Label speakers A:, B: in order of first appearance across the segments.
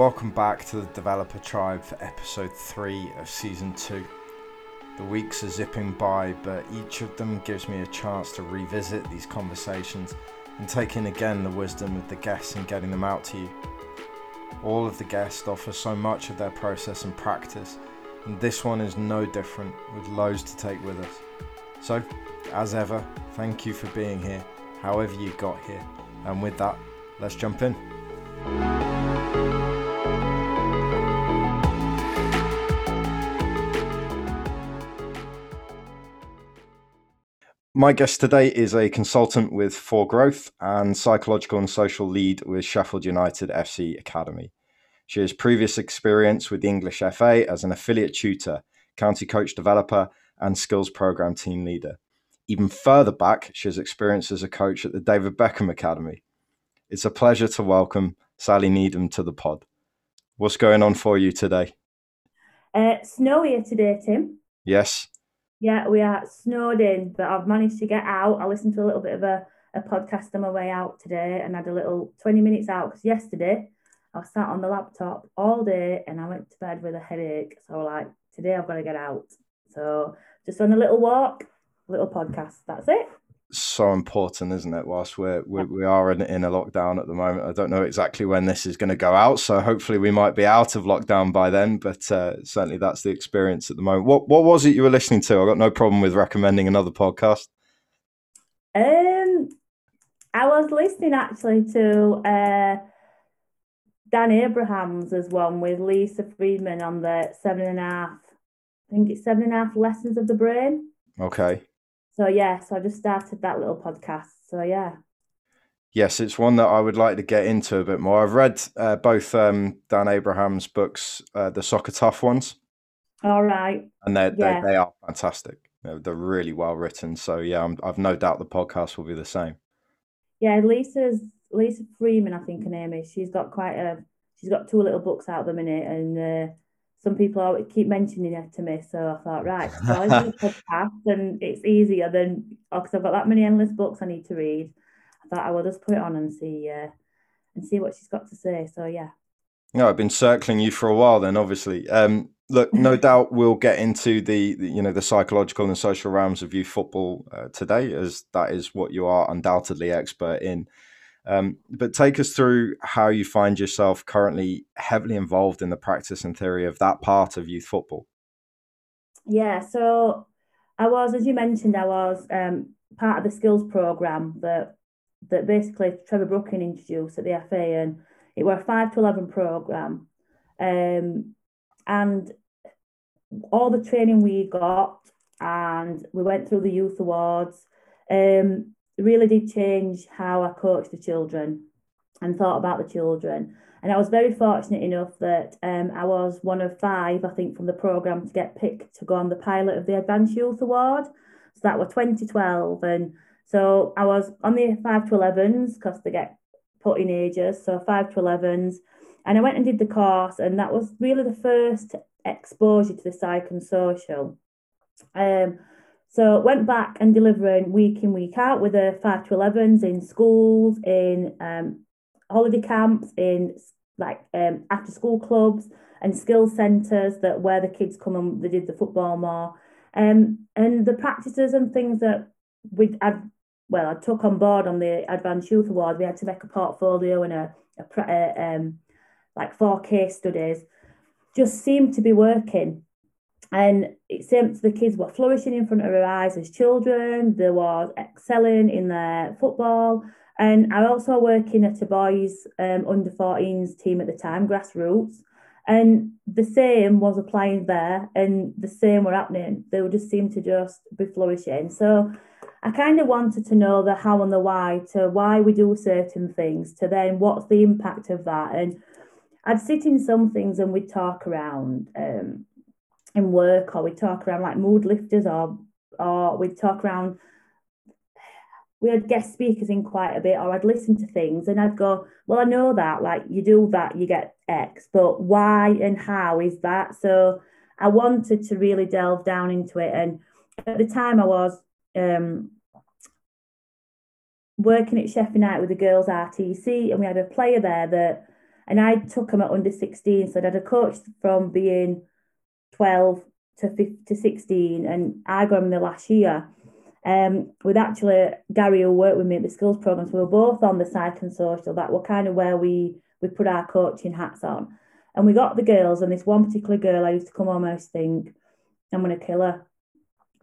A: Welcome back to the Developer Tribe for episode 3 of season 2. The weeks are zipping by, but each of them gives me a chance to revisit these conversations and take in again the wisdom of the guests and getting them out to you. All of the guests offer so much of their process and practice, and this one is no different, with loads to take with us. So, as ever, thank you for being here, however you got here. And with that, let's jump in. My guest today is a consultant with 4Growth and psychological and social lead with Sheffield United FC Academy. She has previous experience with the English FA as an affiliate tutor, county coach developer, and skills program team leader. Even further back, she has experience as a coach at the David Beckham Academy. It's a pleasure to welcome Sally Needham to the pod. What's going on for you today?
B: Uh, snowier today, Tim.
A: Yes.
B: Yeah, we are snowed in, but I've managed to get out. I listened to a little bit of a, a podcast on my way out today and had a little 20 minutes out because yesterday I sat on the laptop all day and I went to bed with a headache. So, like, today I've got to get out. So, just on a little walk, little podcast. That's it.
A: So important, isn't it? Whilst we're, we're we are in, in a lockdown at the moment, I don't know exactly when this is going to go out. So hopefully we might be out of lockdown by then. But uh, certainly that's the experience at the moment. What what was it you were listening to? I got no problem with recommending another podcast.
B: Um, I was listening actually to uh, Dan Abrahams as one with Lisa Friedman on the seven and a half. I think it's seven and a half lessons of the brain.
A: Okay.
B: So yeah, so I just started that little podcast. So yeah.
A: Yes, it's one that I would like to get into a bit more. I've read uh, both um, Dan Abrahams' books, uh, the Soccer Tough ones.
B: All right.
A: And they're, yeah. they, they are fantastic. They're, they're really well written. So yeah, i have no doubt the podcast will be the same.
B: Yeah, Lisa's Lisa Freeman, I think her name is. She's got quite a. She's got two little books out at the minute, and uh, some people always keep mentioning it to me. So I thought, right, so I do a podcast and it's easier than because I've got that many endless books I need to read. I thought I will just put it on and see uh, and see what she's got to say. So yeah.
A: No, I've been circling you for a while. Then, obviously, um, look, no doubt we'll get into the, the, you know the psychological and social realms of youth football uh, today, as that is what you are undoubtedly expert in. Um, but take us through how you find yourself currently heavily involved in the practice and theory of that part of youth football.
B: Yeah, so I was, as you mentioned, I was um, part of the skills program that that basically Trevor Brooking introduced at the FA, and it was a five to eleven program, um, and all the training we got, and we went through the youth awards. Um, really did change how I coached the children and thought about the children. And I was very fortunate enough that um, I was one of five, I think, from the programme to get picked to go on the pilot of the Advanced Youth Award. So that was 2012. And so I was on the 5 to 11s because they get put in ages. So 5 to 11s. And I went and did the course, and that was really the first exposure to the psych and social. Um, so went back and delivering week in, week out with the 5 to 11s in schools, in um, holiday camps, in like um, after school clubs and skills centres that where the kids come and they did the football more. Um, and the practices and things that we had, well, I took on board on the Advanced Youth Award. We had to make a portfolio and a, a, a um, like four case studies, just seemed to be working and it seemed the kids were flourishing in front of our eyes as children. They were excelling in their football. And I also working at a boys um, under 14s team at the time, grassroots. And the same was applying there and the same were happening. They would just seem to just be flourishing. So I kind of wanted to know the how and the why to why we do certain things, to then what's the impact of that. And I'd sit in some things and we'd talk around um, in work or we talk around like mood lifters or or we'd talk around we had guest speakers in quite a bit or I'd listen to things and I'd go well I know that like you do that you get X but why and how is that so I wanted to really delve down into it and at the time I was um, working at Sheffield United with the girls RTC and we had a player there that And I took them at under 16. So I had a coach from being 12 to 15, to 16, and I got them the last year. Um, with actually Gary who worked with me at the skills programs, we were both on the psych and social. That were kind of where we we put our coaching hats on. And we got the girls, and this one particular girl, I used to come almost think, I'm gonna kill her.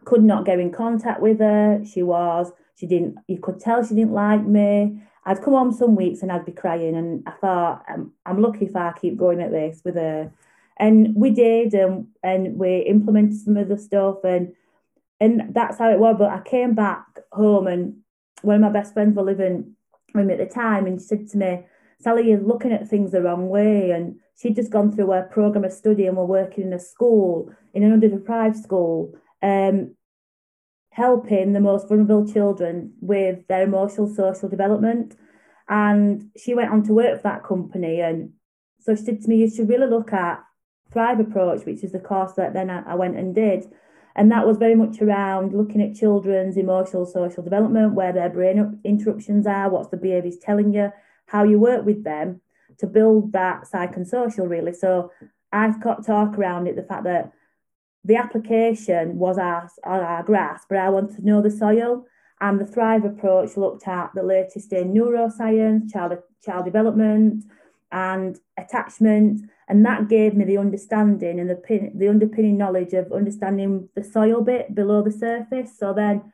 B: Could not get in contact with her. She was, she didn't, you could tell she didn't like me. I'd come home some weeks and I'd be crying, and I thought, I'm, I'm lucky if I keep going at this with her. And we did, and, and we implemented some of the stuff, and and that's how it was. But I came back home, and one of my best friends were living with me at the time, and she said to me, Sally, you're looking at things the wrong way. And she'd just gone through a program of study and were working in a school, in an underdeprived school, um, helping the most vulnerable children with their emotional social development. And she went on to work for that company. And so she said to me, you should really look at Thrive Approach, which is the course that then I, I went and did. And that was very much around looking at children's emotional social development, where their brain interruptions are, what's the behaviours telling you, how you work with them to build that psychosocial really. So I've got talk around it, the fact that the application was our, our grasp, but I want to know the soil. And the Thrive approach looked at the latest in neuroscience, child, child development, and attachment. And that gave me the understanding and the, pin, the underpinning knowledge of understanding the soil bit below the surface. So then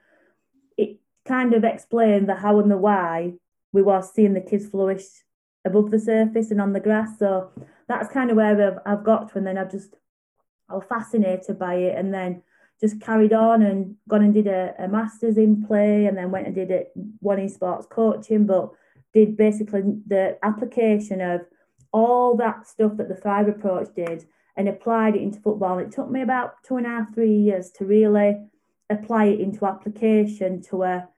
B: it kind of explained the how and the why we were seeing the kids flourish above the surface and on the grass. So that's kind of where I've, I've got to. And then I've just, I was fascinated by it and then just carried on and gone and did a, a master's in play and then went and did it one in sports coaching, but did basically the application of all that stuff that the Thrive approach did and applied it into football. It took me about two and a half, three years to really apply it into application to a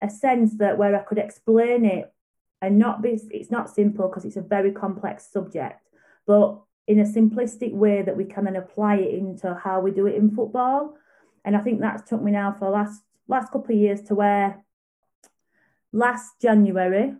B: a sense that where I could explain it and not be, it's not simple because it's a very complex subject, but in a simplistic way that we can then apply it into how we do it in football. And I think that's took me now for last last couple of years to where last January,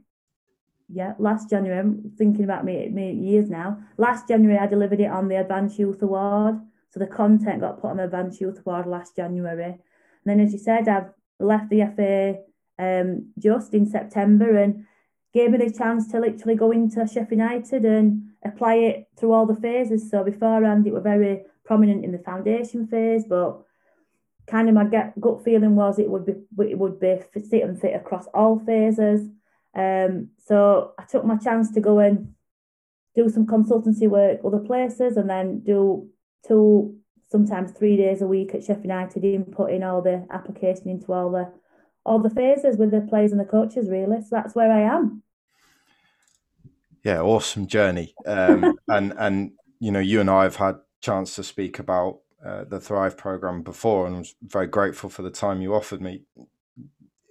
B: yeah, last January, I'm thinking about me, me years now. Last January, I delivered it on the Advanced Youth Award. So the content got put on the Advanced Youth Award last January. And then, as you said, I've left the FA um, just in September and gave me the chance to literally go into Sheffield United and apply it through all the phases. So beforehand, it were very prominent in the foundation phase, but kind of my gut, feeling was it would be it would be sit and fit across all phases. Um, so I took my chance to go and do some consultancy work other places, and then do two sometimes three days a week at Sheffield United, inputting all the application into all the all the phases with the players and the coaches, really. So that's where I am.
A: Yeah, awesome journey. Um, and and you know, you and I have had chance to speak about uh, the Thrive program before, and I was very grateful for the time you offered me.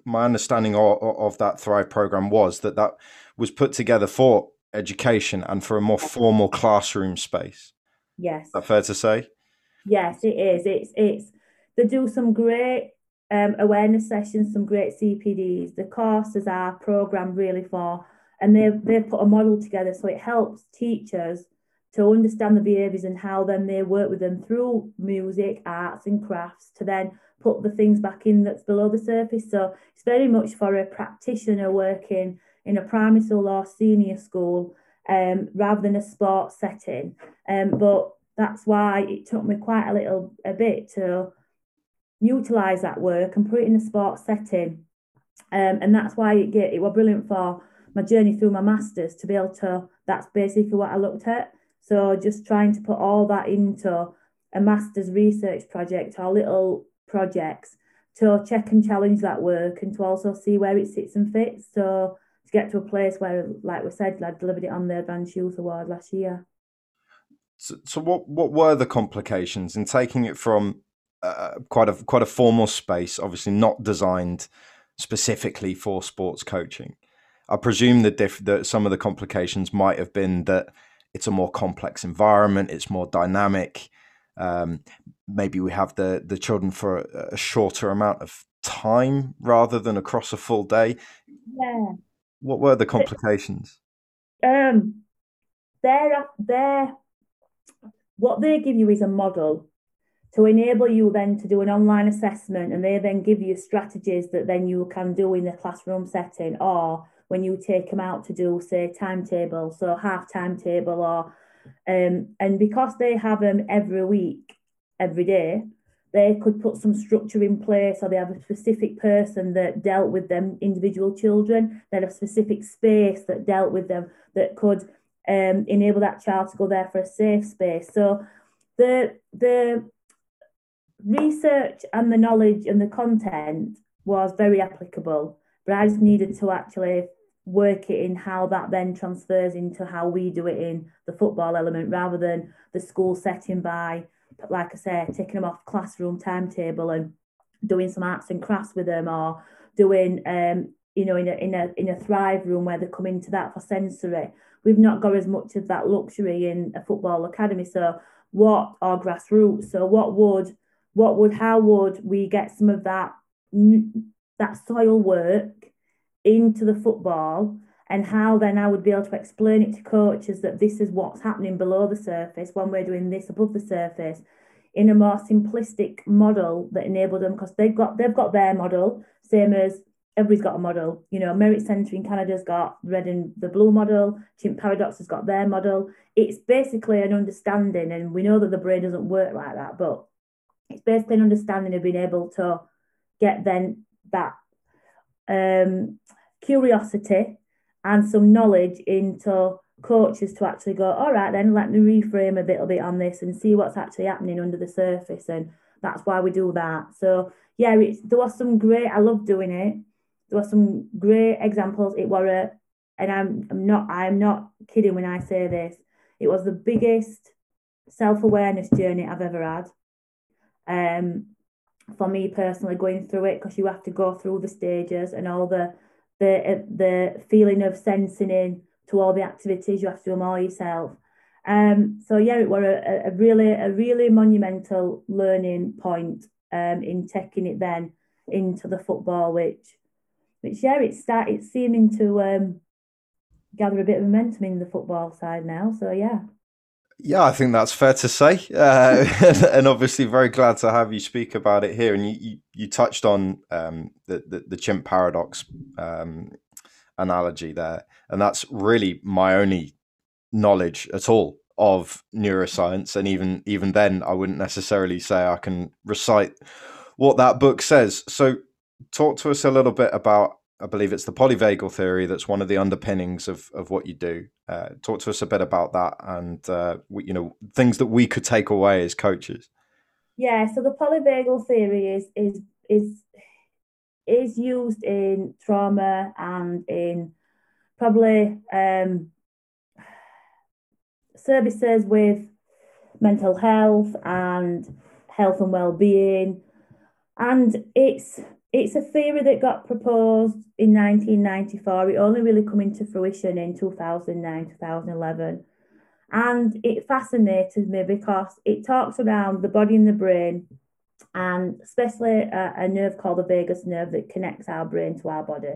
A: My understanding of, of that Thrive program was that that was put together for education and for a more formal classroom space.
B: Yes, is
A: that fair to say?
B: Yes, it is. It's it's they do some great um, awareness sessions, some great CPDs. The courses are programmed really for, and they've, they've put a model together so it helps teachers to understand the behaviours and how then they work with them through music, arts, and crafts to then put the things back in that's below the surface. So it's very much for a practitioner working in a primary school or senior school um, rather than a sports setting. Um, but that's why it took me quite a little a bit to utilize that work and put it in a sports setting. Um, and that's why it get it was brilliant for my journey through my masters to be able to. That's basically what I looked at. So just trying to put all that into a master's research project or little projects to check and challenge that work and to also see where it sits and fits. So to get to a place where, like we said, I delivered it on the Advanced Youth Award last year.
A: So, so what what were the complications in taking it from uh, quite a quite a formal space, obviously not designed specifically for sports coaching. I presume that, diff- that some of the complications might have been that it's a more complex environment, it's more dynamic. Um, maybe we have the the children for a, a, shorter amount of time rather than across a full day.
B: Yeah.
A: What were the complications?
B: Um, they're, they're, what they give you is a model to enable you then to do an online assessment and they then give you strategies that then you can do in the classroom setting or when you take them out to do say timetable so half timetable or um, and because they have them every week every day they could put some structure in place or they have a specific person that dealt with them individual children. They had a specific space that dealt with them that could um, enable that child to go there for a safe space. So the the research and the knowledge and the content was very applicable, but I just needed to actually work it in how that then transfers into how we do it in the football element rather than the school setting by, like I say, taking them off classroom timetable and doing some arts and crafts with them or doing um you know in a in a in a thrive room where they come into that for sensory. We've not got as much of that luxury in a football academy. So what are grassroots? So what would what would how would we get some of that that soil work into the football and how then I would be able to explain it to coaches that this is what's happening below the surface when we're doing this above the surface in a more simplistic model that enabled them because they've got they've got their model same as everybody's got a model. You know merit centre in canada's got red and the blue model chimp paradox has got their model. It's basically an understanding and we know that the brain doesn't work like that but it's basically an understanding of being able to get then that um, curiosity and some knowledge into coaches to actually go, all right, then let me reframe a little bit on this and see what's actually happening under the surface. And that's why we do that. So, yeah, there was some great, I love doing it. There were some great examples. It were a, and I'm, I'm not, I'm not kidding when I say this. It was the biggest self awareness journey I've ever had um, for me personally going through it because you have to go through the stages and all the the the feeling of sensing in to all the activities you have to do them all yourself. Um so yeah it were a, a really a really monumental learning point um in taking it then into the football which which yeah it's start it's seeming to um gather a bit of momentum in the football side now so yeah
A: yeah, I think that's fair to say, uh, and obviously very glad to have you speak about it here. And you you, you touched on um, the, the, the chimp paradox um, analogy there, and that's really my only knowledge at all of neuroscience. And even even then, I wouldn't necessarily say I can recite what that book says. So, talk to us a little bit about I believe it's the polyvagal theory that's one of the underpinnings of, of what you do. Uh, talk to us a bit about that and uh, you know things that we could take away as coaches.
B: Yeah, so the polyvagal theory is is is is used in trauma and in probably um, services with mental health and health and well-being and it's it's a theory that got proposed in 1994. It only really come into fruition in 2009, 2011. And it fascinated me because it talks around the body and the brain, and especially a, a nerve called the vagus nerve that connects our brain to our body.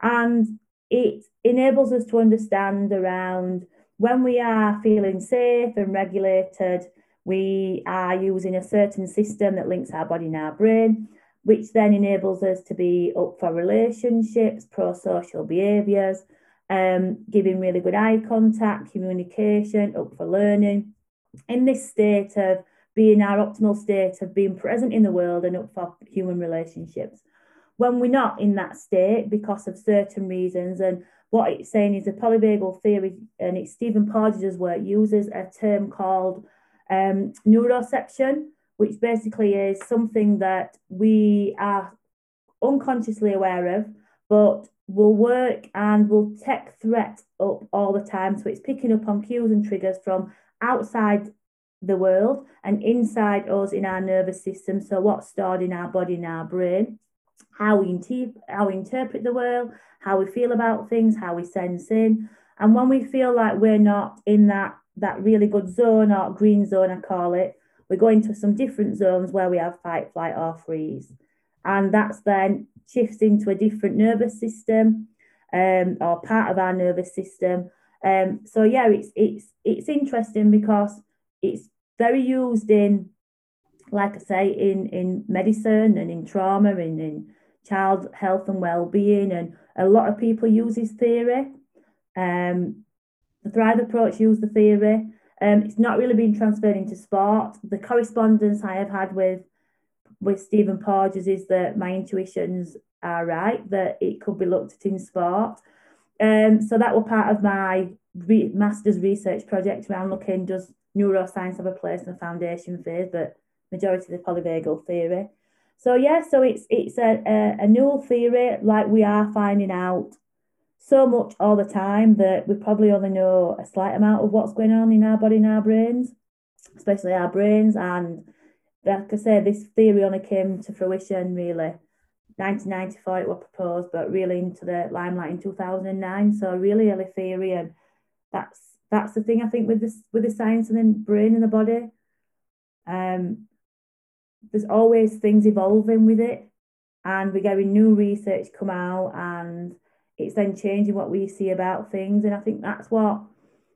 B: And it enables us to understand around when we are feeling safe and regulated, we are using a certain system that links our body and our brain which then enables us to be up for relationships, pro social behaviours, um, giving really good eye contact, communication, up for learning. In this state of being our optimal state of being present in the world and up for human relationships. When we're not in that state because of certain reasons, and what it's saying is a polyvagal theory, and it's Stephen Porges' work uses a term called um, neuroception, which basically is something that we are unconsciously aware of, but will work and will take threat up all the time. So it's picking up on cues and triggers from outside the world and inside us in our nervous system. So what's stored in our body, in our brain, how we, inter- how we interpret the world, how we feel about things, how we sense in. And when we feel like we're not in that that really good zone or green zone, I call it, we go into some different zones where we have fight, flight, or freeze. And that's then shifts into a different nervous system um, or part of our nervous system Um, so yeah, it's it's it's interesting because it's very used in, like I say, in in medicine and in trauma and in child health and well-being, and a lot of people use this theory. Um, the Thrive approach use the theory. Um, it's not really been transferred into sport. The correspondence I have had with with Stephen Porges is that my intuitions are right that it could be looked at in sport. Um, so that was part of my re- master's research project around looking does neuroscience have a place in the foundation phase, but majority of the polyvagal theory. So yeah, so it's it's a, a, a neural theory like we are finding out so much all the time that we probably only know a slight amount of what's going on in our body and our brains, especially our brains. And like I said, this theory only came to fruition really 1994 it was proposed, but really into the limelight in 2009. So really early theory, and that's that's the thing I think with this with the science and then brain and the body. Um, there's always things evolving with it, and we're getting new research come out, and it's then changing what we see about things. And I think that's what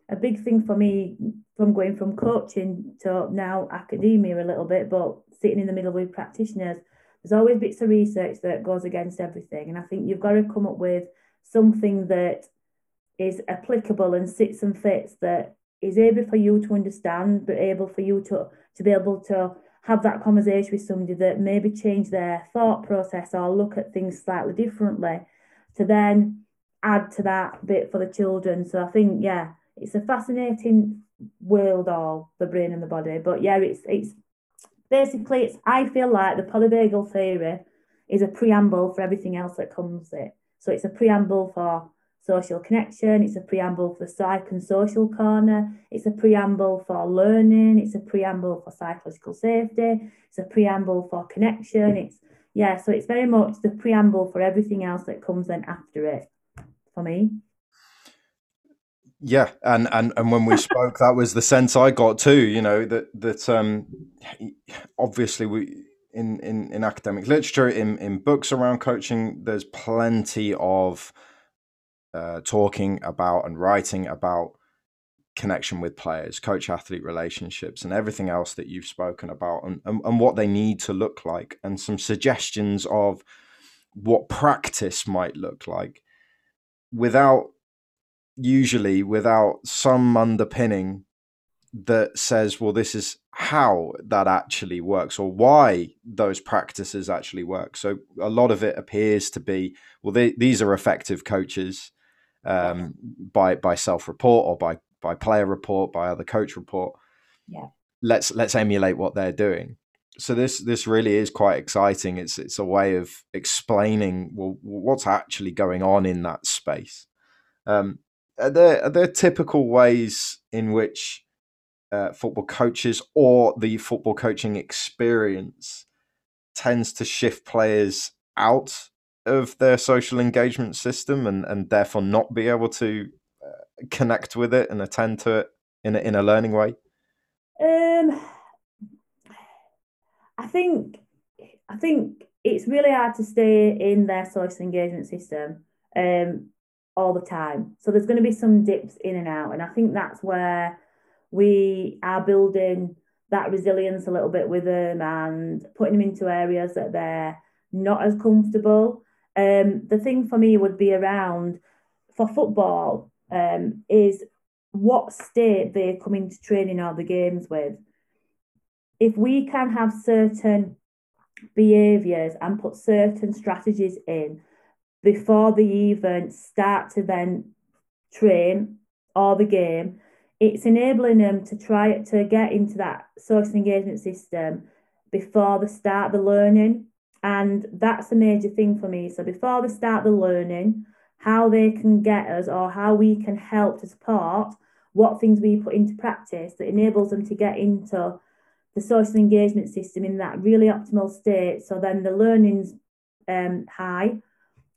B: a big thing for me from going from coaching to now academia a little bit, but sitting in the middle with practitioners there's always bits of research that goes against everything. And I think you've got to come up with something that is applicable and sits and fits that is able for you to understand, but able for you to, to be able to have that conversation with somebody that maybe change their thought process or look at things slightly differently to then add to that bit for the children. So I think, yeah, it's a fascinating world all the brain and the body. But yeah, it's it's basically, it's I feel like the polyvagal theory is a preamble for everything else that comes it. So it's a preamble for social connection, it's a preamble for psych and social corner, it's a preamble for learning, it's a preamble for psychological safety, it's a preamble for connection. It's yeah, so it's very much the preamble for everything else that comes then after it for me.
A: Yeah, and and and when we spoke, that was the sense I got too. You know that that um, obviously we in in in academic literature, in in books around coaching, there's plenty of uh, talking about and writing about connection with players, coach athlete relationships, and everything else that you've spoken about, and, and and what they need to look like, and some suggestions of what practice might look like without usually without some underpinning that says, well, this is how that actually works or why those practices actually work. So a lot of it appears to be, well, they, these are effective coaches um, by by self report or by by player report, by other coach report.
B: Yeah.
A: Let's let's emulate what they're doing. So this this really is quite exciting. It's it's a way of explaining well what's actually going on in that space. Um, are there are there typical ways in which uh, football coaches or the football coaching experience tends to shift players out of their social engagement system and, and therefore not be able to connect with it and attend to it in a, in a learning way?
B: Um, I think I think it's really hard to stay in their social engagement system. Um, all the time. So there's going to be some dips in and out. And I think that's where we are building that resilience a little bit with them and putting them into areas that they're not as comfortable. Um, the thing for me would be around for football um, is what state they come into training or the games with. If we can have certain behaviours and put certain strategies in before they even start to then train or the game, it's enabling them to try to get into that social engagement system before they start the learning. And that's a major thing for me. So before they start the learning, how they can get us or how we can help to support what things we put into practice that enables them to get into the social engagement system in that really optimal state. So then the learning's um, high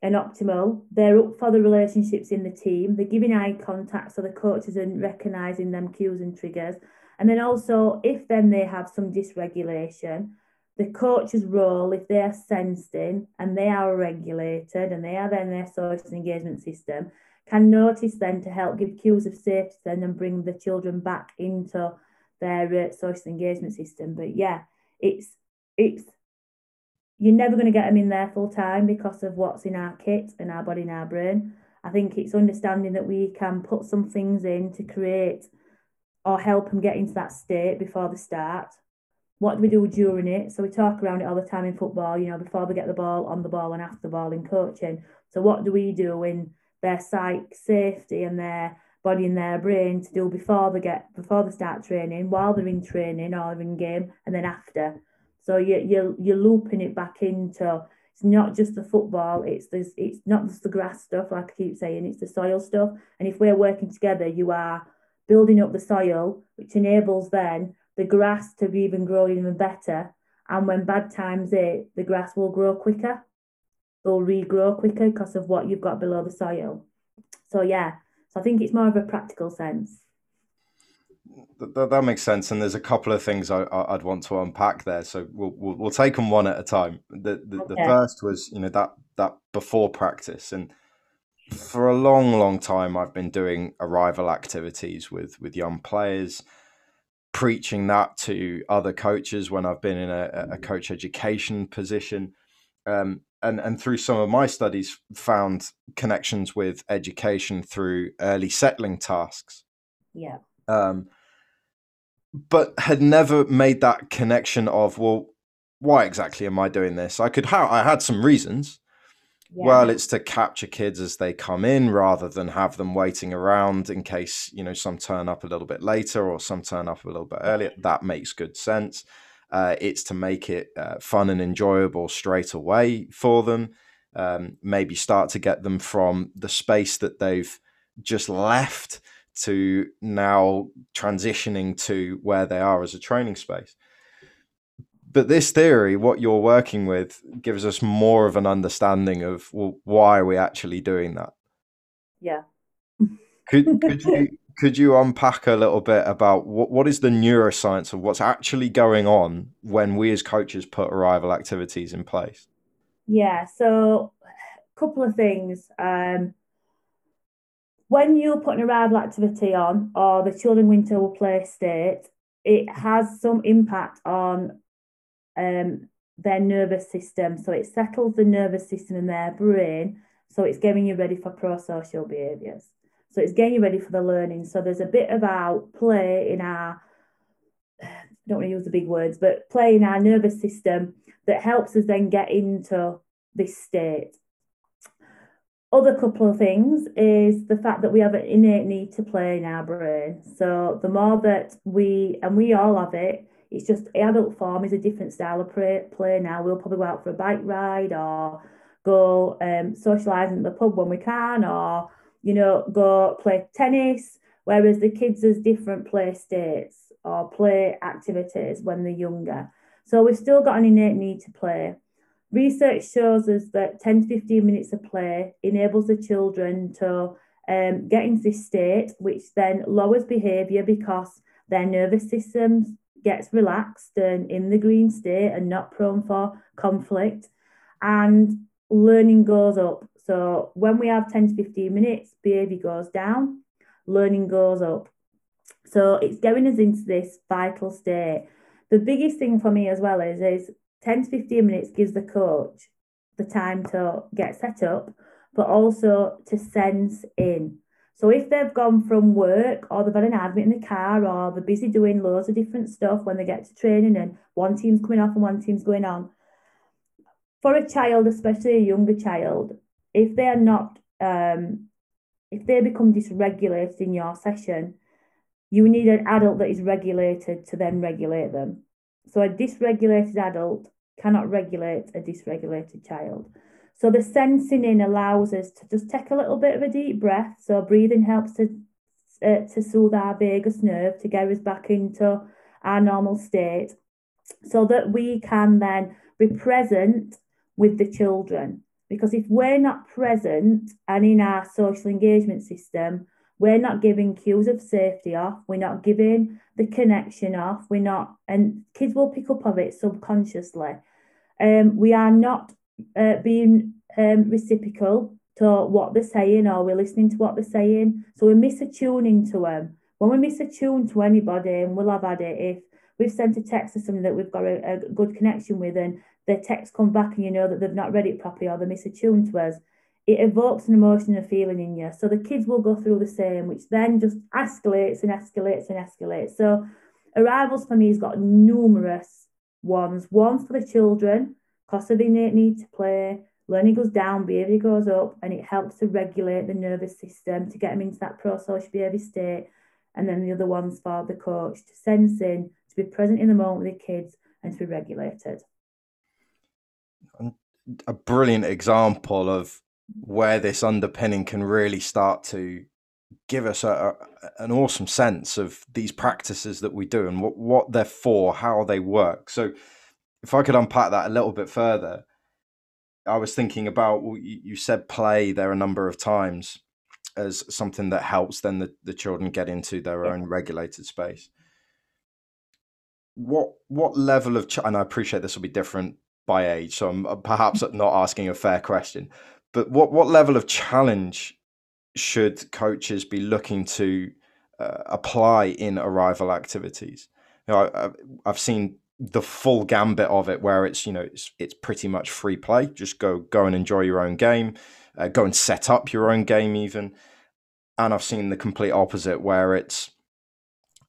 B: and optimal. They're up for the relationships in the team. They're giving eye contact so the coaches are recognizing them cues and triggers. And then also, if then they have some dysregulation, the coach's role, if they are sensing and they are regulated and they are then their social engagement system, can notice then to help give cues of safety then and bring the children back into their uh, social engagement system. But yeah, it's it's you're never going to get them in there full time because of what's in our kit and our body and our brain. I think it's understanding that we can put some things in to create or help them get into that state before they start. What do we do during it? So we talk around it all the time in football, you know, before they get the ball, on the ball, and after the ball in coaching. So what do we do in their psych safety and their body and their brain to do before they get before they start training, while they're in training or in game, and then after. So you you you're looping it back into it's not just the football, it's this it's not just the grass stuff, like I keep saying, it's the soil stuff. And if we're working together, you are building up the soil, which enables then the grass to be even grow even better. And when bad times hit, the grass will grow quicker. They'll regrow quicker because of what you've got below the soil. So yeah, so I think it's more of a practical sense.
A: That, that makes sense, and there's a couple of things I, would want to unpack there. So we'll, we'll, we'll take them one at a time. The the, okay. the first was you know that that before practice, and for a long long time I've been doing arrival activities with with young players, preaching that to other coaches when I've been in a, a coach education position. Um, and and through some of my studies found connections with education through early settling tasks.
B: Yeah.
A: Um but had never made that connection of well why exactly am i doing this? I could have i had some reasons yeah. well it's to capture kids as they come in rather than have them waiting around in case you know some turn up a little bit later or some turn up a little bit earlier that makes good sense uh, it's to make it uh, fun and enjoyable straight away for them. Um, maybe start to get them from the space that they've just left to now transitioning to where they are as a training space. But this theory, what you're working with, gives us more of an understanding of well, why are we actually doing that.
B: Yeah.
A: could could you could you unpack a little bit about what, what is the neuroscience of what's actually going on when we as coaches put arrival activities in place?
B: Yeah, so a couple of things. Um, when you put an arrival activity on or the children into a play state, it has some impact on um, their nervous system. So it settles the nervous system in their brain. So it's getting you ready for pro social behaviors. So it's getting you ready for the learning. So there's a bit about play in our, I don't want to use the big words, but play in our nervous system that helps us then get into this state. Other couple of things is the fact that we have an innate need to play in our brain. So the more that we, and we all have it, it's just adult form is a different style of play, play now. We'll probably go out for a bike ride or go um, socialising at the pub when we can, or you know, go play tennis, whereas the kids has different play states or play activities when they're younger. So we've still got an innate need to play. Research shows us that 10 to 15 minutes of play enables the children to um, get into this state, which then lowers behaviour because their nervous system gets relaxed and in the green state and not prone for conflict. And learning goes up. So when we have 10 to 15 minutes, behaviour goes down, learning goes up. So it's getting us into this vital state. The biggest thing for me as well is, is 10 to 15 minutes gives the coach the time to get set up, but also to sense in. So if they've gone from work or they've had an admit in the car or they're busy doing loads of different stuff when they get to training and one team's coming off and one team's going on, for a child, especially a younger child, if they are not, um, if they become dysregulated in your session, you need an adult that is regulated to then regulate them. So a dysregulated adult cannot regulate a dysregulated child. So the sensing in allows us to just take a little bit of a deep breath. So breathing helps to uh, to soothe our vagus nerve to get us back into our normal state, so that we can then be present with the children. Because if we're not present and in our social engagement system, we're not giving cues of safety off. We're not giving the connection off. We're not, and kids will pick up of it subconsciously. Um, we are not uh, being um, reciprocal to what they're saying, or we're listening to what they're saying. So we're misattuning to them. When we miss misattune to anybody, and we'll have had it if we've sent a text to somebody that we've got a, a good connection with, and their text comes back, and you know that they've not read it properly or they're misattuned to us it evokes an emotion and a feeling in you. So the kids will go through the same, which then just escalates and escalates and escalates. So arrivals for me has got numerous ones. One for the children, because of the innate need to play. Learning goes down, behaviour goes up, and it helps to regulate the nervous system to get them into that pro-social behaviour state. And then the other ones for the coach to sense in, to be present in the moment with the kids, and to be regulated.
A: A brilliant example of where this underpinning can really start to give us a, a, an awesome sense of these practices that we do and what, what they're for, how they work. So, if I could unpack that a little bit further, I was thinking about you said play there a number of times as something that helps then the, the children get into their own regulated space. What what level of ch- and I appreciate this will be different by age, so I'm uh, perhaps not asking a fair question, but what what level of challenge should coaches be looking to uh, apply in arrival activities? You know, I, I've seen the full gambit of it, where it's you know it's it's pretty much free play. Just go go and enjoy your own game, uh, go and set up your own game even. And I've seen the complete opposite, where it's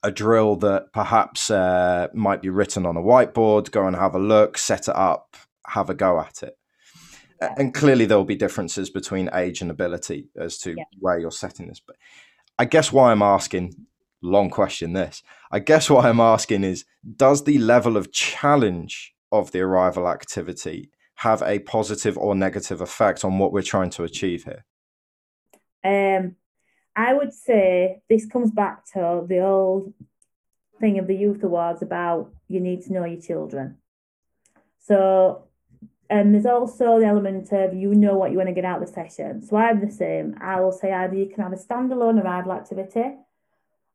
A: a drill that perhaps uh, might be written on a whiteboard. Go and have a look, set it up, have a go at it and clearly there will be differences between age and ability as to yeah. where you're setting this but i guess why i'm asking long question this i guess what i'm asking is does the level of challenge of the arrival activity have a positive or negative effect on what we're trying to achieve here
B: um i would say this comes back to the old thing of the youth awards about you need to know your children so and there's also the element of you know what you want to get out of the session. So I'm the same. I will say either you can have a standalone arrival activity,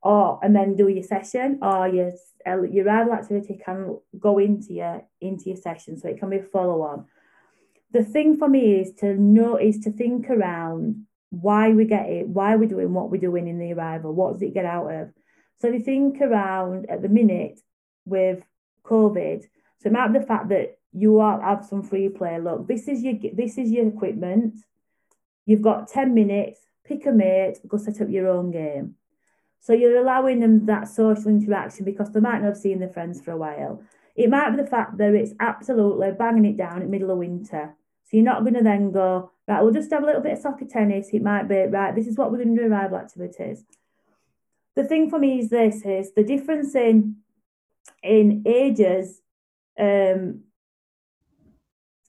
B: or and then do your session, or your your arrival activity can go into your into your session, so it can be a follow on. The thing for me is to know is to think around why we get it, why we're doing what we're doing in the arrival, what does it get out of? So if you think around at the minute with COVID, so it might be the fact that you are have some free play. Look, this is your this is your equipment. You've got 10 minutes, pick a mate, go set up your own game. So you're allowing them that social interaction because they might not have seen their friends for a while. It might be the fact that it's absolutely banging it down in the middle of winter. So you're not going to then go, right, we'll just have a little bit of soccer tennis. It might be, right, this is what we're going to do arrival activities. The thing for me is this is the difference in in ages um,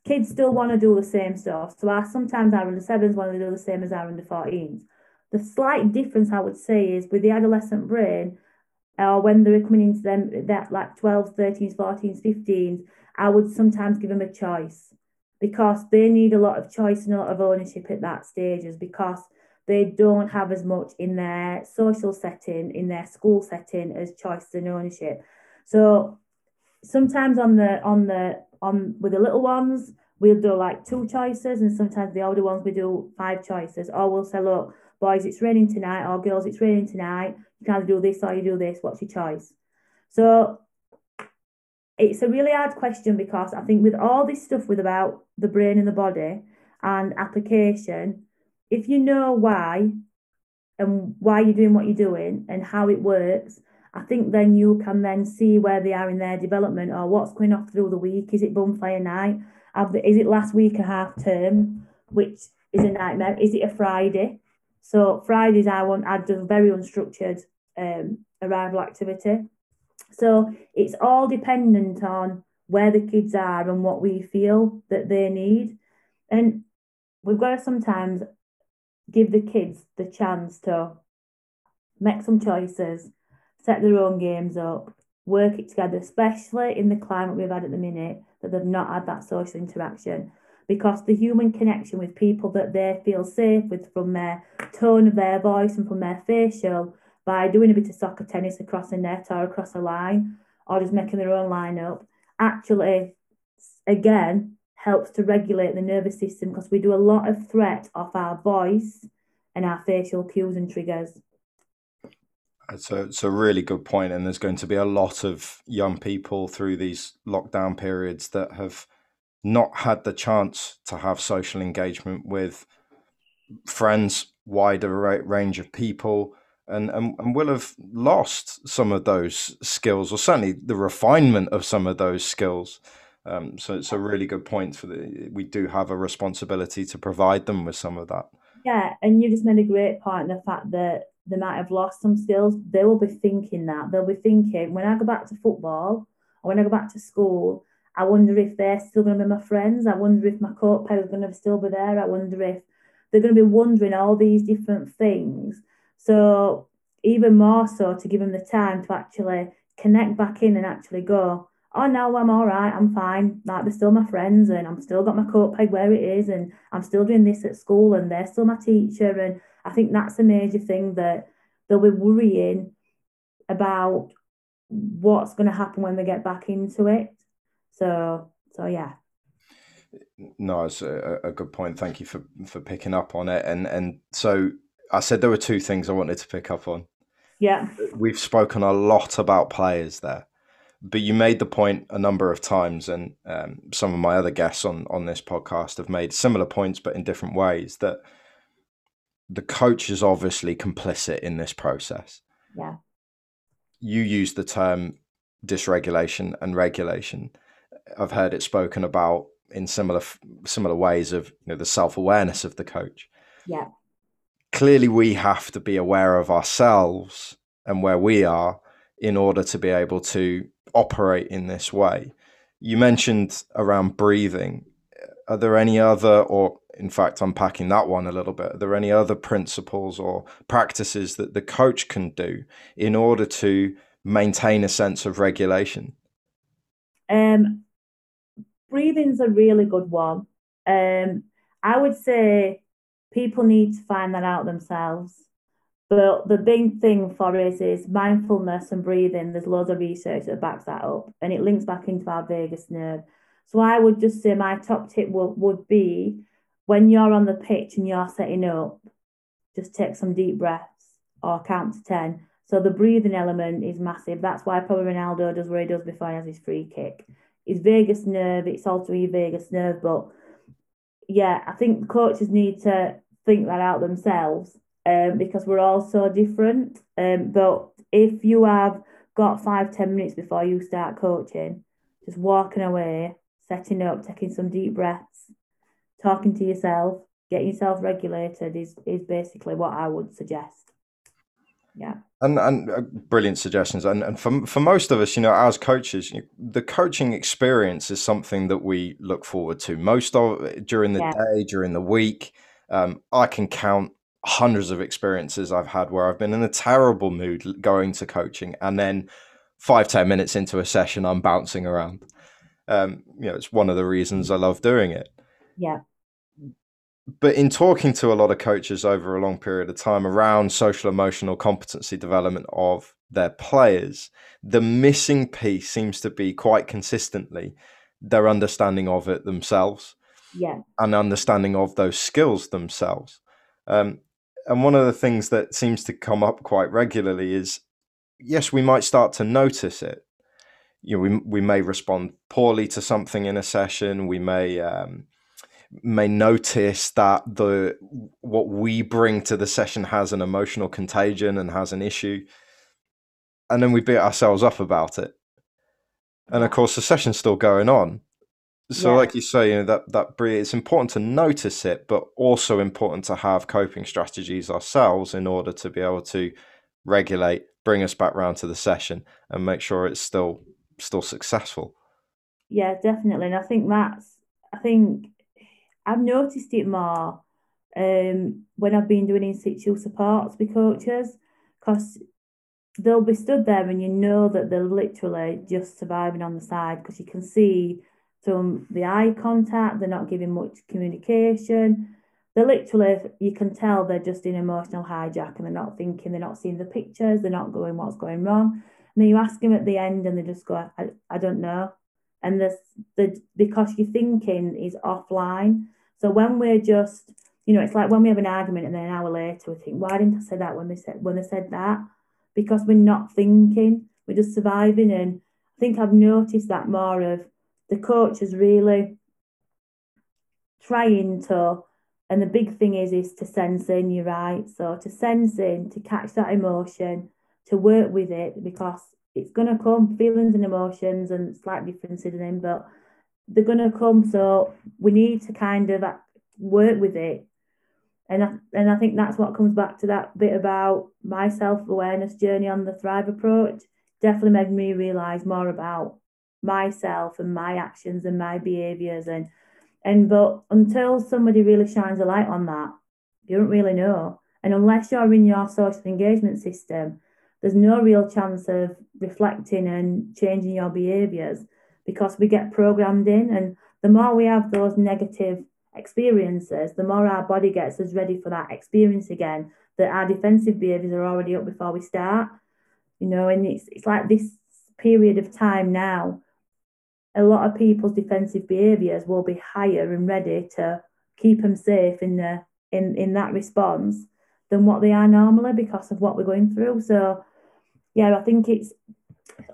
B: kids still want to do the same stuff. So I sometimes our under sevens want to do the same as our under 14s. The slight difference I would say is with the adolescent brain, or when they're coming into them that like 12s, 13s, 14s, 15s, I would sometimes give them a choice because they need a lot of choice and a lot of ownership at that stage, stages because they don't have as much in their social setting, in their school setting as choice and ownership. So sometimes on the on the on with the little ones, we'll do like two choices, and sometimes the older ones we do five choices. Or we'll say, look, boys, it's raining tonight, or girls, it's raining tonight. You can either do this or you do this. What's your choice? So it's a really hard question because I think with all this stuff with about the brain and the body and application, if you know why and why you're doing what you're doing and how it works, I think then you can then see where they are in their development or what's going off through the week. Is it bonfire night? Is it last week a half term, which is a nightmare? Is it a Friday? So Fridays I want I do very unstructured um, arrival activity. So it's all dependent on where the kids are and what we feel that they need. And we've got to sometimes give the kids the chance to make some choices set their own games up, work it together, especially in the climate we've had at the minute that they've not had that social interaction. Because the human connection with people that they feel safe with from their tone of their voice and from their facial by doing a bit of soccer tennis across a net or across a line or just making their own line up actually again helps to regulate the nervous system because we do a lot of threat off our voice and our facial cues and triggers.
A: It's a, it's a really good point, and there's going to be a lot of young people through these lockdown periods that have not had the chance to have social engagement with friends, wider range of people, and, and, and will have lost some of those skills, or certainly the refinement of some of those skills. Um, so it's a really good point for the. We do have a responsibility to provide them with some of that.
B: Yeah, and you just made a great point. in The fact that they might have lost some skills, they will be thinking that. They'll be thinking, when I go back to football or when I go back to school, I wonder if they're still going to be my friends. I wonder if my coat peg is going to still be there. I wonder if they're going to be wondering all these different things. So, even more so to give them the time to actually connect back in and actually go, oh no, I'm all right, I'm fine. Like they're still my friends and I'm still got my coat peg where it is and I'm still doing this at school and they're still my teacher. And I think that's a major thing that they'll be worrying about what's going to happen when they get back into it. So, so yeah.
A: No, it's a, a good point. Thank you for for picking up on it. And and so I said there were two things I wanted to pick up on.
B: Yeah.
A: We've spoken a lot about players there but you made the point a number of times, and um, some of my other guests on on this podcast have made similar points, but in different ways. That the coach is obviously complicit in this process.
B: Yeah.
A: You use the term dysregulation and regulation. I've heard it spoken about in similar similar ways of you know the self awareness of the coach.
B: Yeah.
A: Clearly, we have to be aware of ourselves and where we are in order to be able to operate in this way. You mentioned around breathing. Are there any other, or in fact, unpacking that one a little bit, are there any other principles or practices that the coach can do in order to maintain a sense of regulation?
B: Um, breathing's a really good one. Um, I would say people need to find that out themselves. But the big thing for us is mindfulness and breathing. There's loads of research that backs that up and it links back into our vagus nerve. So I would just say my top tip would, would be when you're on the pitch and you're setting up, just take some deep breaths or count to 10. So the breathing element is massive. That's why probably Ronaldo does what he does before he has his free kick. His vagus nerve, it's also your vagus nerve. But yeah, I think coaches need to think that out themselves um, because we're all so different. Um, but if you have got five, ten minutes before you start coaching, just walking away, setting up, taking some deep breaths, talking to yourself, getting yourself regulated is is basically what I would suggest. Yeah.
A: And and uh, brilliant suggestions. And and for for most of us, you know, as coaches, you, the coaching experience is something that we look forward to. Most of during the yeah. day, during the week, um, I can count hundreds of experiences I've had where I've been in a terrible mood going to coaching, and then five ten minutes into a session, I'm bouncing around. Um, you know, it's one of the reasons I love doing it.
B: Yeah.
A: But in talking to a lot of coaches over a long period of time around social emotional competency development of their players, the missing piece seems to be quite consistently their understanding of it themselves.
B: Yeah.
A: And understanding of those skills themselves. Um, and one of the things that seems to come up quite regularly is yes, we might start to notice it. You know, we we may respond poorly to something in a session. We may um, may notice that the what we bring to the session has an emotional contagion and has an issue, and then we beat ourselves up about it. And of course, the session's still going on, so, yeah. like you say, you know that that it's important to notice it, but also important to have coping strategies ourselves in order to be able to regulate, bring us back round to the session, and make sure it's still still successful.
B: Yeah, definitely, and I think that's I think I've noticed it more um, when I've been doing in situ supports with coaches because they'll be stood there and you know that they're literally just surviving on the side because you can see from the eye contact, they're not giving much communication. They're literally, you can tell they're just in emotional hijack and they're not thinking, they're not seeing the pictures, they're not going, what's going wrong. And then you ask them at the end and they just go, I, I don't know. And this, the, because your thinking is offline. So when we're just, you know, it's like when we have an argument and then an hour later we think, why didn't I say that when they said when they said that? Because we're not thinking, we're just surviving. And I think I've noticed that more of the coach is really trying to and the big thing is is to sense in you're right so to sense in to catch that emotion to work with it because it's going to come feelings and emotions and slight differences in them but they're going to come so we need to kind of uh, work with it. And I, and I think that's what comes back to that bit about my self-awareness journey on the thrive approach definitely made me realize more about myself and my actions and my behaviors and and but until somebody really shines a light on that you don't really know. And unless you're in your social engagement system there's no real chance of reflecting and changing your behaviors because we get programmed in and the more we have those negative experiences the more our body gets us ready for that experience again that our defensive behaviors are already up before we start you know and it's it's like this period of time now a lot of people's defensive behaviours will be higher and ready to keep them safe in the in in that response than what they are normally because of what we're going through. So yeah, I think it's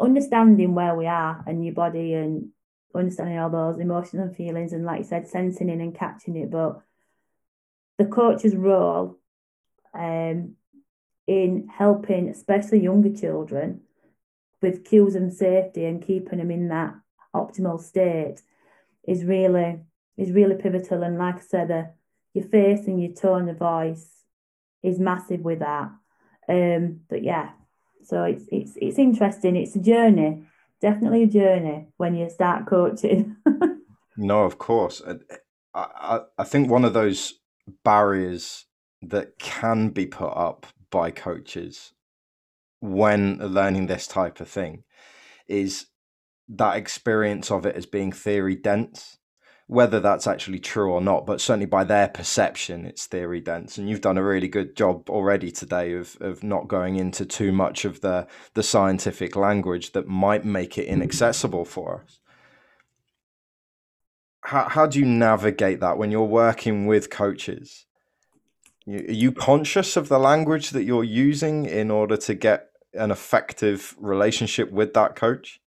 B: understanding where we are and your body and understanding all those emotions and feelings and like you said, sensing in and catching it. But the coach's role um, in helping especially younger children with cues and safety and keeping them in that optimal state is really is really pivotal. And like I said, uh, your face and your tone of voice is massive with that. Um, but yeah, so it's it's it's interesting. It's a journey, definitely a journey when you start coaching.
A: no, of course. Uh, I, I I think one of those barriers that can be put up by coaches when learning this type of thing is that experience of it as being theory dense whether that's actually true or not but certainly by their perception it's theory dense. And you've done a really good job already today of of not going into too much of the the scientific language that might make it inaccessible for us. How, how do you navigate that when you're working with coaches? Are you conscious of the language that you're using in order to get an effective relationship with that coach?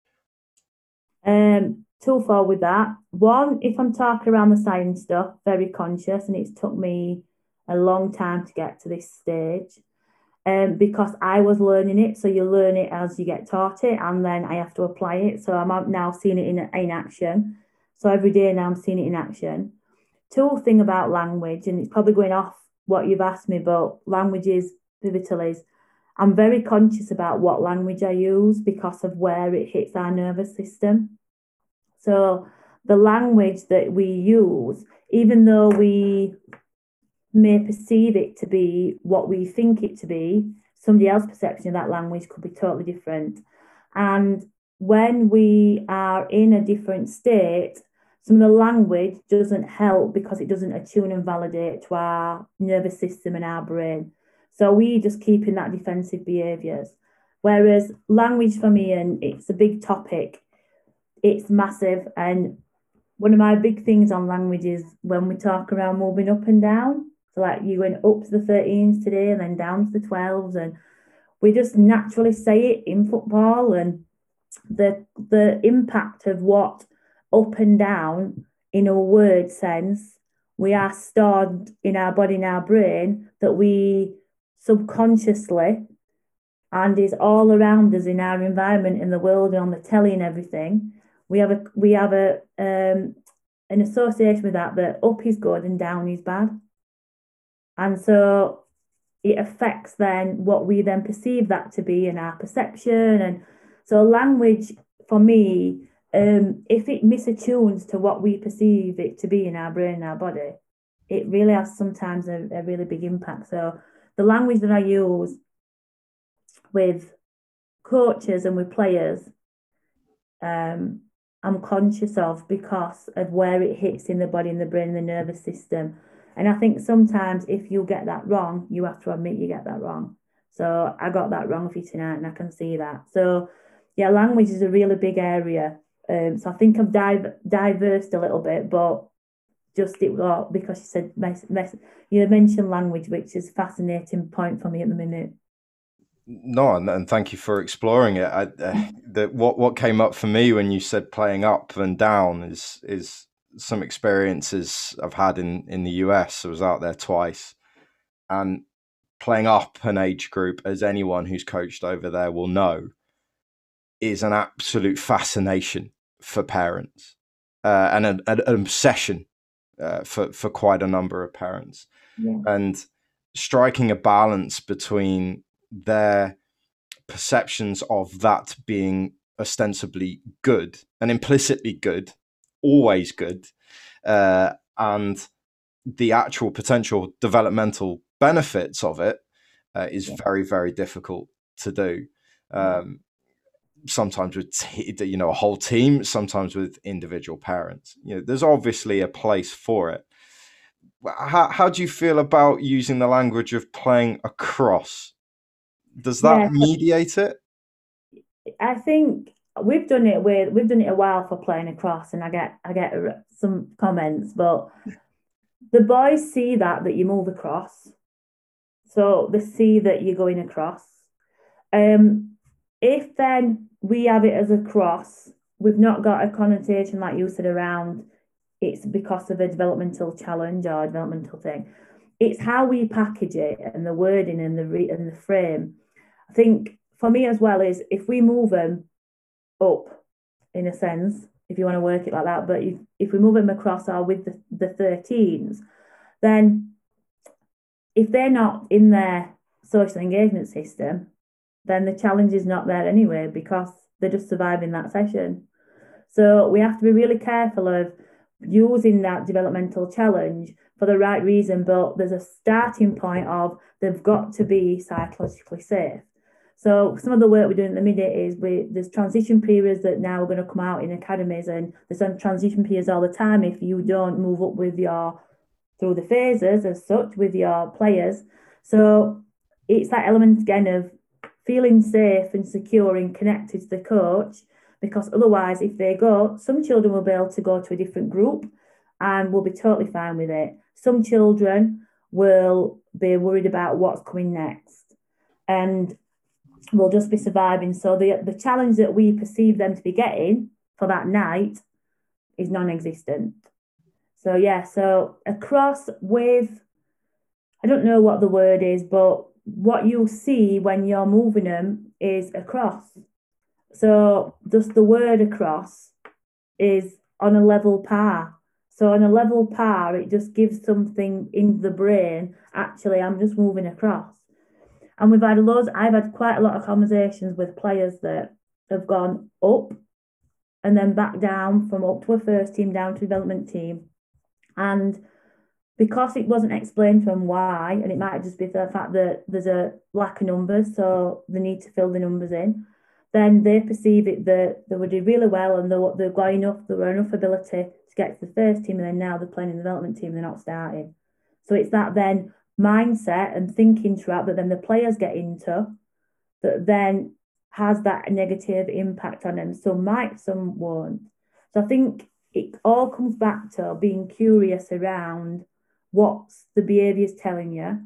B: Um, twofold with that. One, if I'm talking around the science stuff, very conscious, and it's took me a long time to get to this stage. Um, because I was learning it, so you learn it as you get taught it, and then I have to apply it. So I'm now seeing it in in action. So every day now I'm seeing it in action. Two thing about language, and it's probably going off what you've asked me, but language is pivotal. Is I'm very conscious about what language I use because of where it hits our nervous system. So the language that we use, even though we may perceive it to be what we think it to be, somebody else's perception of that language could be totally different. And when we are in a different state, some of the language doesn't help because it doesn't attune and validate to our nervous system and our brain. So we just keep in that defensive behaviors. Whereas language for me, and it's a big topic, it's massive. And one of my big things on language is when we talk around moving up and down. So like you went up to the 13s today and then down to the 12s and we just naturally say it in football and the the impact of what up and down in a word sense we are stored in our body in our brain that we subconsciously and is all around us in our environment in the world on the telly and everything we have a we have a um, an association with that that up is good and down is bad. And so it affects then what we then perceive that to be in our perception. And so language for me um, if it misattunes to what we perceive it to be in our brain and our body it really has sometimes a, a really big impact. So the language that i use with coaches and with players um, I'm conscious of because of where it hits in the body and the brain and the nervous system. And I think sometimes if you get that wrong, you have to admit you get that wrong. So I got that wrong for you tonight, and I can see that. So yeah, language is a really big area. Um, so I think I've div- diversed a little bit, but just it well, because you said mess, mess, you mentioned language, which is a fascinating point for me at the minute.
A: No, and, and thank you for exploring it. I, uh, the, what what came up for me when you said playing up and down is is some experiences I've had in in the US. I was out there twice, and playing up an age group, as anyone who's coached over there will know, is an absolute fascination for parents uh, and an, an, obsession uh, for for quite a number of parents, yeah. and striking a balance between their perceptions of that being ostensibly good and implicitly good, always good, uh, and the actual potential developmental benefits of it uh, is yeah. very, very difficult to do. Um, sometimes with you know a whole team, sometimes with individual parents. You know, there's obviously a place for it. How how do you feel about using the language of playing across does that yeah. mediate it?
B: I think we've done it with we've done it a while for playing across, and I get I get some comments, but the boys see that that you move across, so they see that you're going across. Um, if then we have it as a cross, we've not got a connotation like you said around it's because of a developmental challenge or a developmental thing. It's how we package it and the wording and the re- and the frame think for me as well is if we move them up in a sense, if you want to work it like that, but if, if we move them across or with the, the 13s, then if they're not in their social engagement system, then the challenge is not there anyway because they're just surviving that session. So we have to be really careful of using that developmental challenge for the right reason, but there's a starting point of they've got to be psychologically safe. So some of the work we're doing at the minute is we there's transition periods that now are going to come out in academies, and there's some transition periods all the time if you don't move up with your through the phases as such with your players. So it's that element again of feeling safe and secure and connected to the coach because otherwise if they go some children will be able to go to a different group and will be totally fine with it some children will be worried about what's coming next and will just be surviving. So the the challenge that we perceive them to be getting for that night is non-existent. So yeah, so across with I don't know what the word is, but what you'll see when you're moving them is across. So just the word across is on a level par. So on a level par, it just gives something in the brain. Actually, I'm just moving across. And we've had loads, I've had quite a lot of conversations with players that have gone up and then back down from up to a first team down to development team. And because it wasn't explained to them why, and it might just be the fact that there's a lack of numbers, so they need to fill the numbers in, then they perceive it that they would do really well and they're, they've got enough, there were enough ability to get to the first team, and then now they're playing in the development team, they're not starting. So it's that then mindset and thinking trap that then the players get into that then has that negative impact on them. Some might, some won't. So I think it all comes back to being curious around what's the behaviours telling you,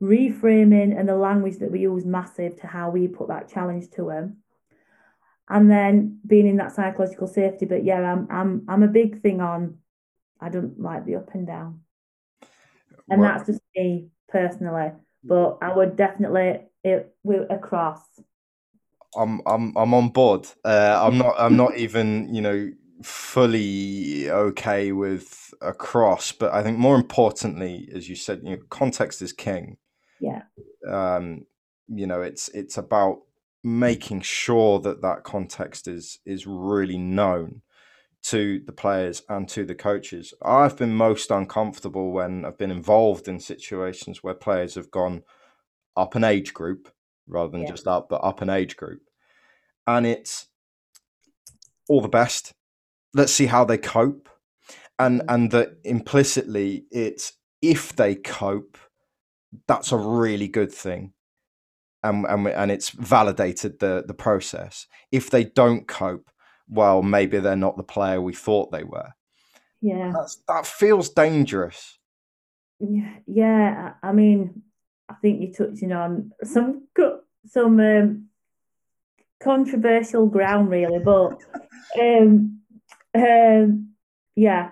B: reframing and the language that we use massive to how we put that challenge to them. And then being in that psychological safety. But yeah, I'm I'm I'm a big thing on I don't like the up and down and that's just me personally. But I would definitely it across.
A: I'm I'm I'm on board. Uh, I'm not I'm not even you know fully okay with across, but I think more importantly, as you said, you know, context is king.
B: Yeah.
A: Um, you know, it's it's about making sure that that context is is really known to the players and to the coaches. I've been most uncomfortable when I've been involved in situations where players have gone up an age group rather than yeah. just up, but up an age group. And it's all the best. let's see how they cope, and mm-hmm. and that implicitly it's if they cope, that's a really good thing. And, and, and it's validated the, the process. If they don't cope, well, maybe they're not the player we thought they were.
B: Yeah.
A: That's, that feels dangerous.
B: Yeah. I mean, I think you're touching on some some um, controversial ground, really. But um, um, yeah,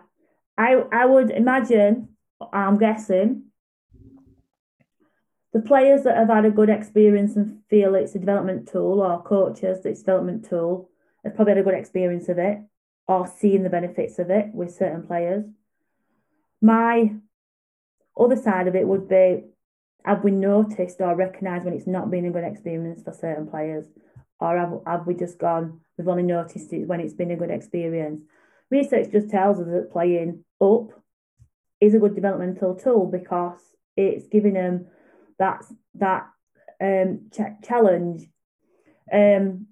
B: I I would imagine. I'm guessing the players that have had a good experience and feel it's a development tool, or coaches that it's a development tool, probably had a good experience of it, or seen the benefits of it with certain players. My other side of it would be have we noticed or recognised when it's not been a good experience for certain players? Or have, have we just gone, we've only noticed it when it's been a good experience? Research just tells us that playing up is a good developmental tool because it's giving them that that um, ch- challenge. Um,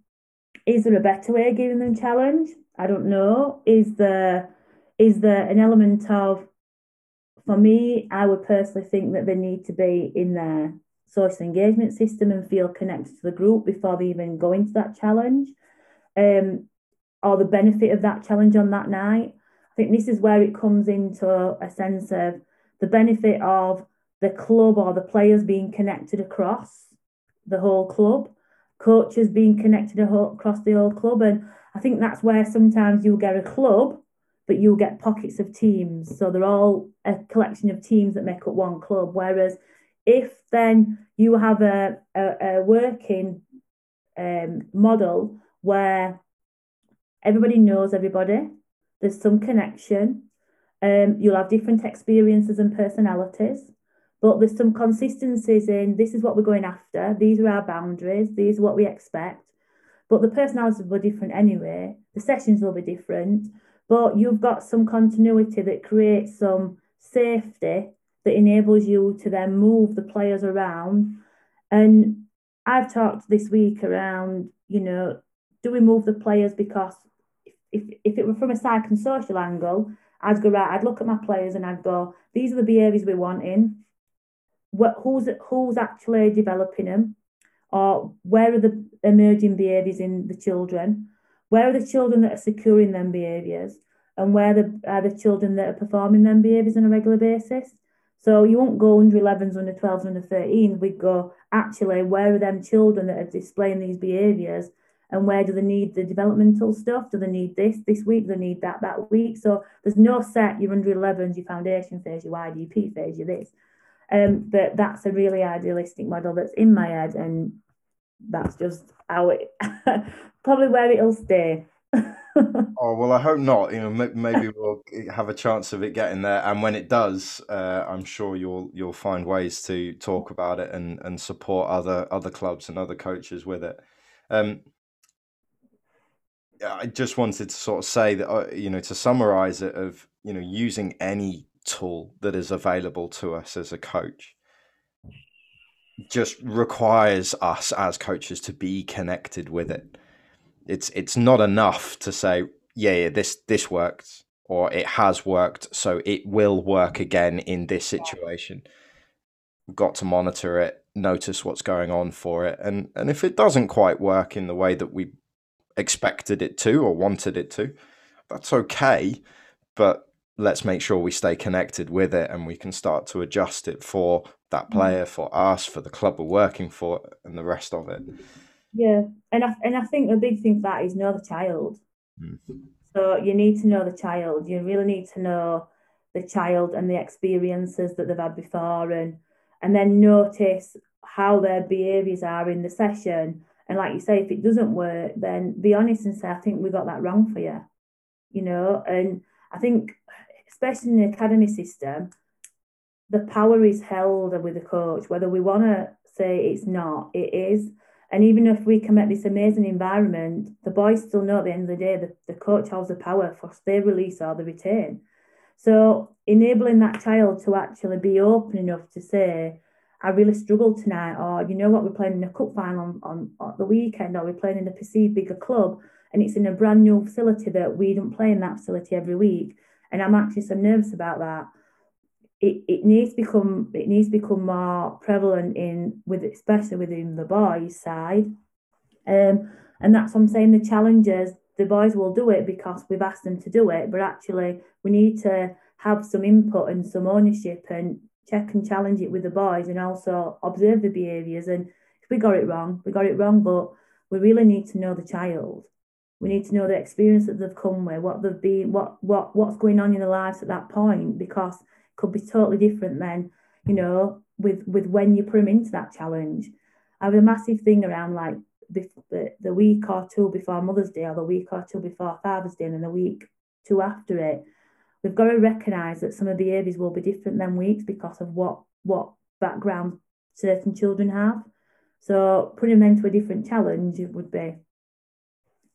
B: is there a better way of giving them challenge? I don't know. Is there is there an element of for me, I would personally think that they need to be in their social engagement system and feel connected to the group before they even go into that challenge, um, or the benefit of that challenge on that night. I think this is where it comes into a sense of the benefit of the club or the players being connected across the whole club, coaches being connected across the whole club. And I think that's where sometimes you'll get a club, but you'll get pockets of teams. So they're all a collection of teams that make up one club. Whereas if then you have a, a, a working um, model where everybody knows everybody, there's some connection, um, you'll have different experiences and personalities but there's some consistencies in this is what we're going after, these are our boundaries, these are what we expect. But the personalities will be different anyway, the sessions will be different, but you've got some continuity that creates some safety that enables you to then move the players around. And I've talked this week around, you know, do we move the players because if, if it were from a psychosocial angle, I'd go right, I'd look at my players and I'd go, these are the behaviours we want in what, who's who's actually developing them, or where are the emerging behaviours in the children? Where are the children that are securing them behaviours, and where the, are the children that are performing them behaviours on a regular basis? So you won't go under 11s, under 12s, under 13s. We go actually where are them children that are displaying these behaviours, and where do they need the developmental stuff? Do they need this this week? Do they need that that week? So there's no set. You're under 11s, your foundation phase, your YDP phase, your this. Um, but that's a really idealistic model that's in my head, and that's just how it probably where it'll stay.
A: oh well, I hope not. You know, maybe we'll have a chance of it getting there, and when it does, uh, I'm sure you'll you'll find ways to talk about it and and support other other clubs and other coaches with it. Um, I just wanted to sort of say that uh, you know to summarize it of you know using any tool that is available to us as a coach just requires us as coaches to be connected with it. It's it's not enough to say, yeah, yeah, this this worked or it has worked, so it will work again in this situation. We've got to monitor it, notice what's going on for it, and and if it doesn't quite work in the way that we expected it to or wanted it to, that's okay. But let's make sure we stay connected with it and we can start to adjust it for that mm. player, for us, for the club we're working for, and the rest of it.
B: Yeah, and I and I think the big thing for that is know the child. Mm. So you need to know the child. You really need to know the child and the experiences that they've had before, and and then notice how their behaviours are in the session. And like you say, if it doesn't work, then be honest and say, I think we got that wrong for you. You know, and I think especially in the academy system, the power is held with the coach, whether we want to say it's not, it is. And even if we can make this amazing environment, the boys still know at the end of the day that the coach holds the power for they release or the retain. So enabling that child to actually be open enough to say, I really struggled tonight, or you know what, we're playing in a cup final on, on, on the weekend, or we're playing in a perceived bigger club, and it's in a brand new facility that we don't play in that facility every week. And I'm actually so nervous about that. It, it needs to become it needs to become more prevalent in with especially within the boys side. Um, and that's what I'm saying the challenges, the boys will do it because we've asked them to do it, but actually we need to have some input and some ownership and check and challenge it with the boys and also observe the behaviours. And if we got it wrong, we got it wrong, but we really need to know the child. We need to know the experience that they've come with, what they've been, what what what's going on in their lives at that point, because it could be totally different then, you know, with with when you put them into that challenge. I have a massive thing around like the, the week or two before Mother's Day or the week or two before Father's Day and then the week two after it we've got to recognise that some of the behaviours will be different than weeks because of what what background certain children have. So putting them into a different challenge would be.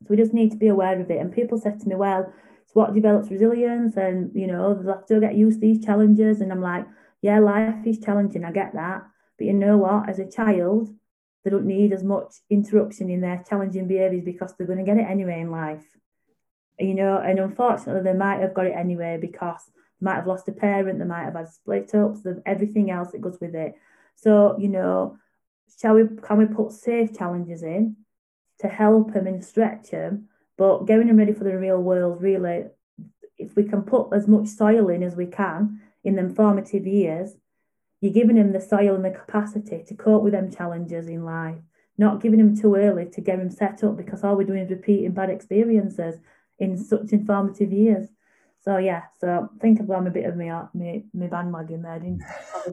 B: So we just need to be aware of it. And people said to me, well, it's what develops resilience and you know, they'll have to get used to these challenges. And I'm like, yeah, life is challenging, I get that. But you know what? As a child, they don't need as much interruption in their challenging behaviours because they're going to get it anyway in life you know, and unfortunately they might have got it anyway because they might have lost a parent, they might have had split ups, everything else that goes with it. So, you know, shall we can we put safe challenges in to help them and stretch them, but getting them ready for the real world really if we can put as much soil in as we can in them formative years, you're giving them the soil and the capacity to cope with them challenges in life, not giving them too early to get them set up because all we're doing is repeating bad experiences in such informative years. So yeah, so think I've gone a bit of my my, my bandwagon there, didn't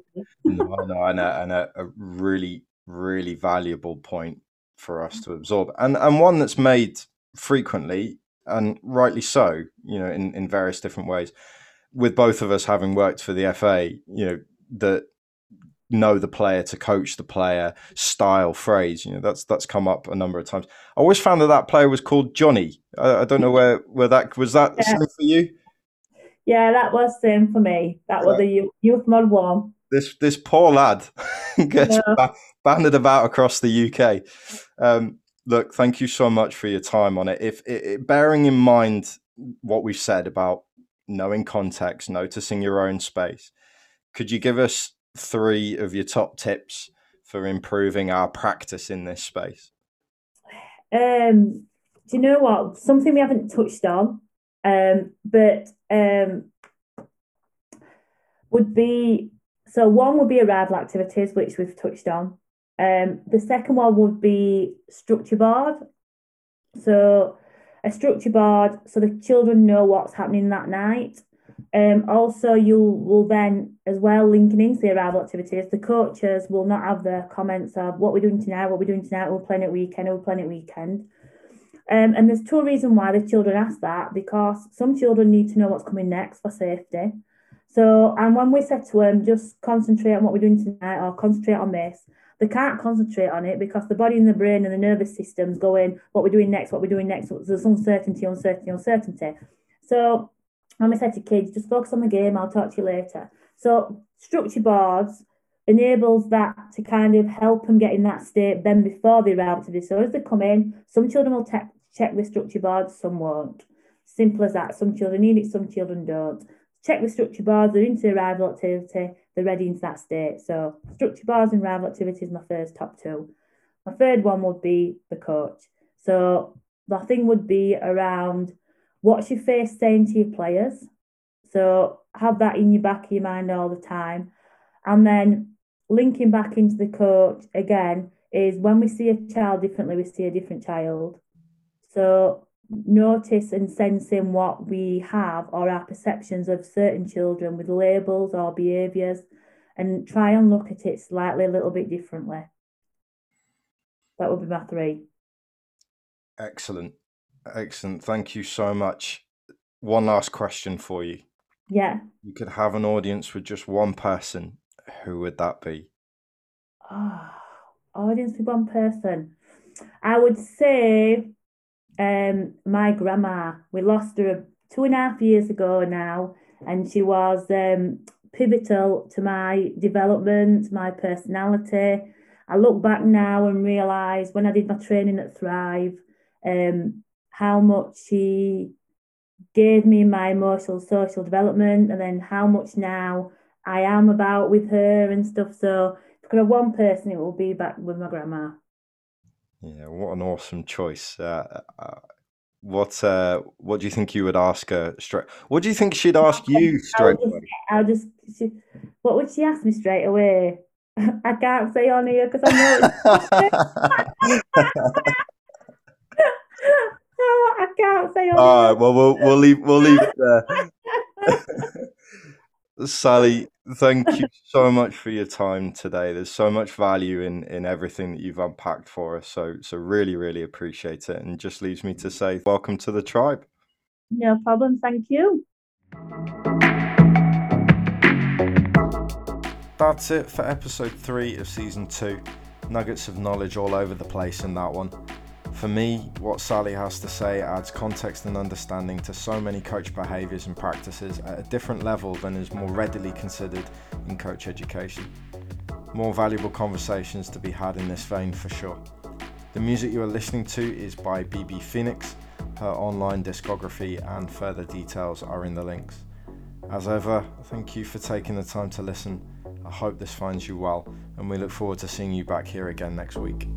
A: no, no, and a, and a really really valuable point for us to absorb, and and one that's made frequently and rightly so, you know, in in various different ways. With both of us having worked for the FA, you know that know the player to coach the player style phrase you know that's that's come up a number of times i always found that that player was called johnny i, I don't know where where that was that yeah. for you
B: yeah that was same for me that was the youth, youth mod one
A: this this poor lad gets yeah. Ba- banded about across the uk um, look thank you so much for your time on it if it, bearing in mind what we've said about knowing context noticing your own space could you give us three of your top tips for improving our practice in this space?
B: Um, do you know what? Something we haven't touched on, um, but um, would be so one would be arrival activities, which we've touched on. Um, the second one would be structure board. So a structure board so the children know what's happening that night um, also, you will then, as well, linking into the arrival activities, the coaches will not have the comments of what we're doing tonight, what we're doing tonight, we're playing at weekend, we're playing at weekend. Um, and there's two reasons why the children ask that because some children need to know what's coming next for safety. So, and when we said to them, just concentrate on what we're doing tonight or concentrate on this, they can't concentrate on it because the body and the brain and the nervous system's going, what we're doing next, what we're doing next. There's uncertainty, uncertainty, uncertainty. So and we said to kids, just focus on the game, I'll talk to you later. So structure boards enables that to kind of help them get in that state then before they arrive to this. So as they come in, some children will te- check the structure boards, some won't. Simple as that. Some children need it, some children don't. Check the structure boards, they're into arrival activity, they're ready into that state. So structure boards and arrival activity is my first top two. My third one would be the coach. So the thing would be around what's your face saying to your players? So have that in your back of your mind all the time. And then linking back into the coach again is when we see a child differently, we see a different child. So notice and sensing what we have or our perceptions of certain children with labels or behaviours and try and look at it slightly a little bit differently. That would be my three.
A: Excellent. Excellent. Thank you so much. One last question for you.
B: Yeah.
A: You could have an audience with just one person. Who would that be?
B: Oh, audience with one person. I would say um, my grandma. We lost her two and a half years ago now, and she was um, pivotal to my development, my personality. I look back now and realise when I did my training at Thrive, um, how much she gave me my emotional social development and then how much now I am about with her and stuff. So if I could have one person, it will be back with my grandma.
A: Yeah, what an awesome choice. Uh, uh, what uh, what do you think you would ask her straight? What do you think she'd ask you straight
B: I'll just, away? I'll just she, what would she ask me straight away? I can't say on here because I know. oh, I can't say on
A: All right, well we'll we'll leave we'll leave it there. Sally, thank you so much for your time today. There's so much value in in everything that you've unpacked for us. So so really really appreciate it, and just leaves me to say welcome to the tribe.
B: No problem. Thank you.
A: That's it for episode three of season two. Nuggets of knowledge all over the place in that one. For me, what Sally has to say adds context and understanding to so many coach behaviours and practices at a different level than is more readily considered in coach education. More valuable conversations to be had in this vein for sure. The music you are listening to is by Bee Bee Feenix. Her online discography and further details are in the links. As ever, thank you for taking the time to listen. I hope this finds you well, and we look forward to seeing you back here again next week.